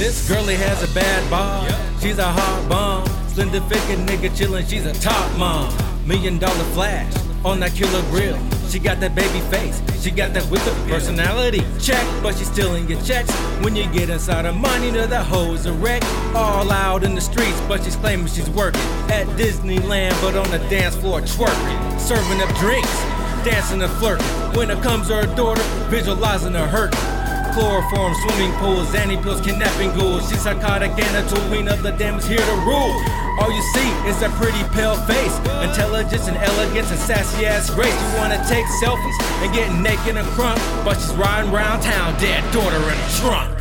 This girlie has a bad bob. She's a hot bomb. Slender figure nigga chillin', she's a top mom. Million dollar flash on that killer grill. She got that baby face, she got that wicked personality. Check, but she's in your checks. When you get inside her you know that hoe's a wreck. All out in the streets, but she's claiming she's working at Disneyland, but on the dance floor twerking, serving up drinks, dancing and flirting. When it comes to her daughter, visualizing her hurt. Chloroform, swimming pools, Zanny pills, kidnapping ghouls. She's psychotic and a tool queen of the damn is here to rule. All you see is a pretty pale face, intelligence and elegance and sassy ass grace. You wanna take selfies and get naked and crunk, but she's riding around town, dead daughter in a trunk.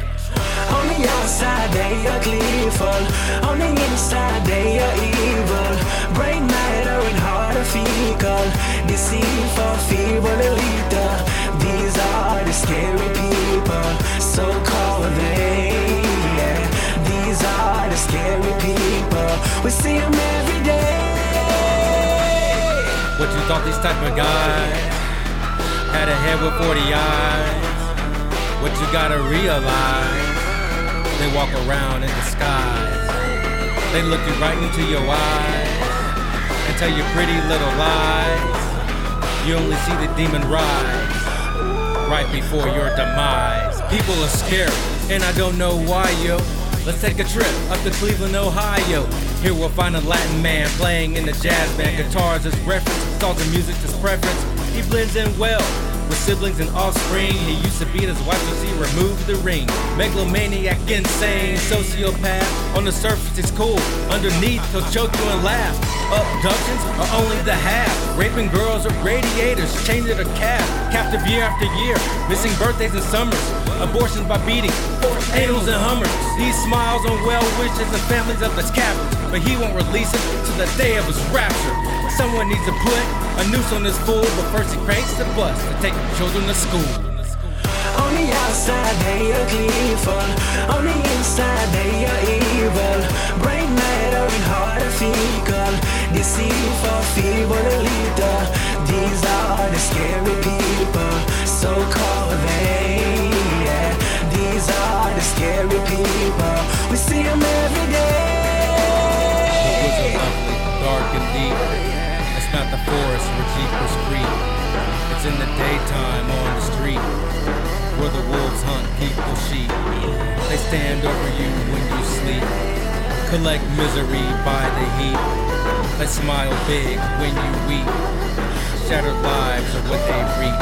On the outside they are gleeful, on the inside they are evil. Brain matter and heart are fecal, deceitful, We see them every day. What you thought these type of guys had a head with 40 eyes? What you gotta realize, they walk around in disguise. They look you right into your eyes and tell you pretty little lies. You only see the demon rise right before your demise. People are scared, and I don't know why, yo. Let's take a trip up to Cleveland, Ohio. Here we'll find a Latin man playing in the jazz band. Guitars as reference, songs and music as preference. He blends in well with siblings and offspring. He used to beat his wife, so he removed the ring. Megalomaniac, insane, sociopath. On the surface, it's cool. Underneath, he'll choke you and laugh. Abductions are only the half. Raping girls with radiators, changing a calf. Captive year after year, missing birthdays and summers. Abortions by beating, angels and hummers. He smiles on well wishes and families of his captors, but he won't release it till the day of his rapture. Someone needs to put a noose on this fool, but first he cranks the bus to take the children to school. On the outside they are gleeful, on the inside they are evil. Brain matter and heart are fecal, deceitful, feeble, and lethal. These are the scary people, so call they. Yeah. These are the scary people. We see them every The woods are lovely, dark and deep. Forest where jeepers creep. It's in the daytime on the street where the wolves hunt people sheep. They stand over you when you sleep, collect misery by the heap. They smile big when you weep. Shattered lives are what they reap.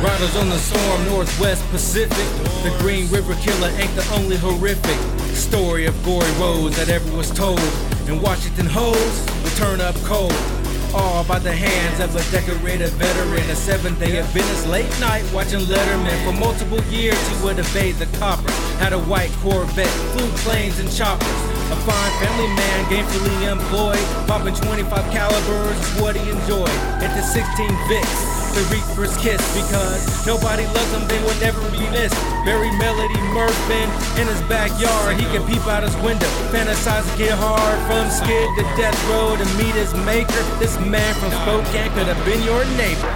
Riders on the storm, Northwest Pacific. The Green River Killer ain't the only horrific story of gory roads that ever was told. And Washington hoes will turn up cold. All by the hands of a decorated veteran. A seven day Adventist late night watching Letterman. For multiple years, he would evade the coppers. Had a white Corvette, flew planes and choppers. A fine family man, gainfully employed. Popping 25 calibers is what he enjoyed. Into 16 Vicks, the Reaper's kiss. Because nobody loves him, they would never be missed. Buried Melody Murfin in his backyard. He can peep out his window, fantasize and get hard. From skid to death row to meet his maker. This man from Spokane could have been your neighbor.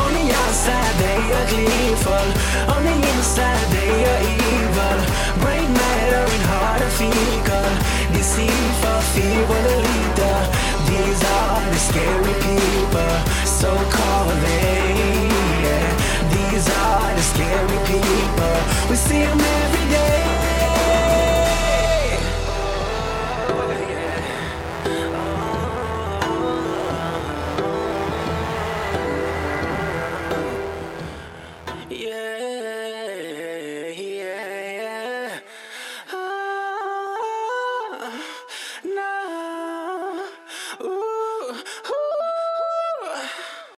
On the outside they are gleeful, We see them every day. Yeah, yeah. Oh, ah, no.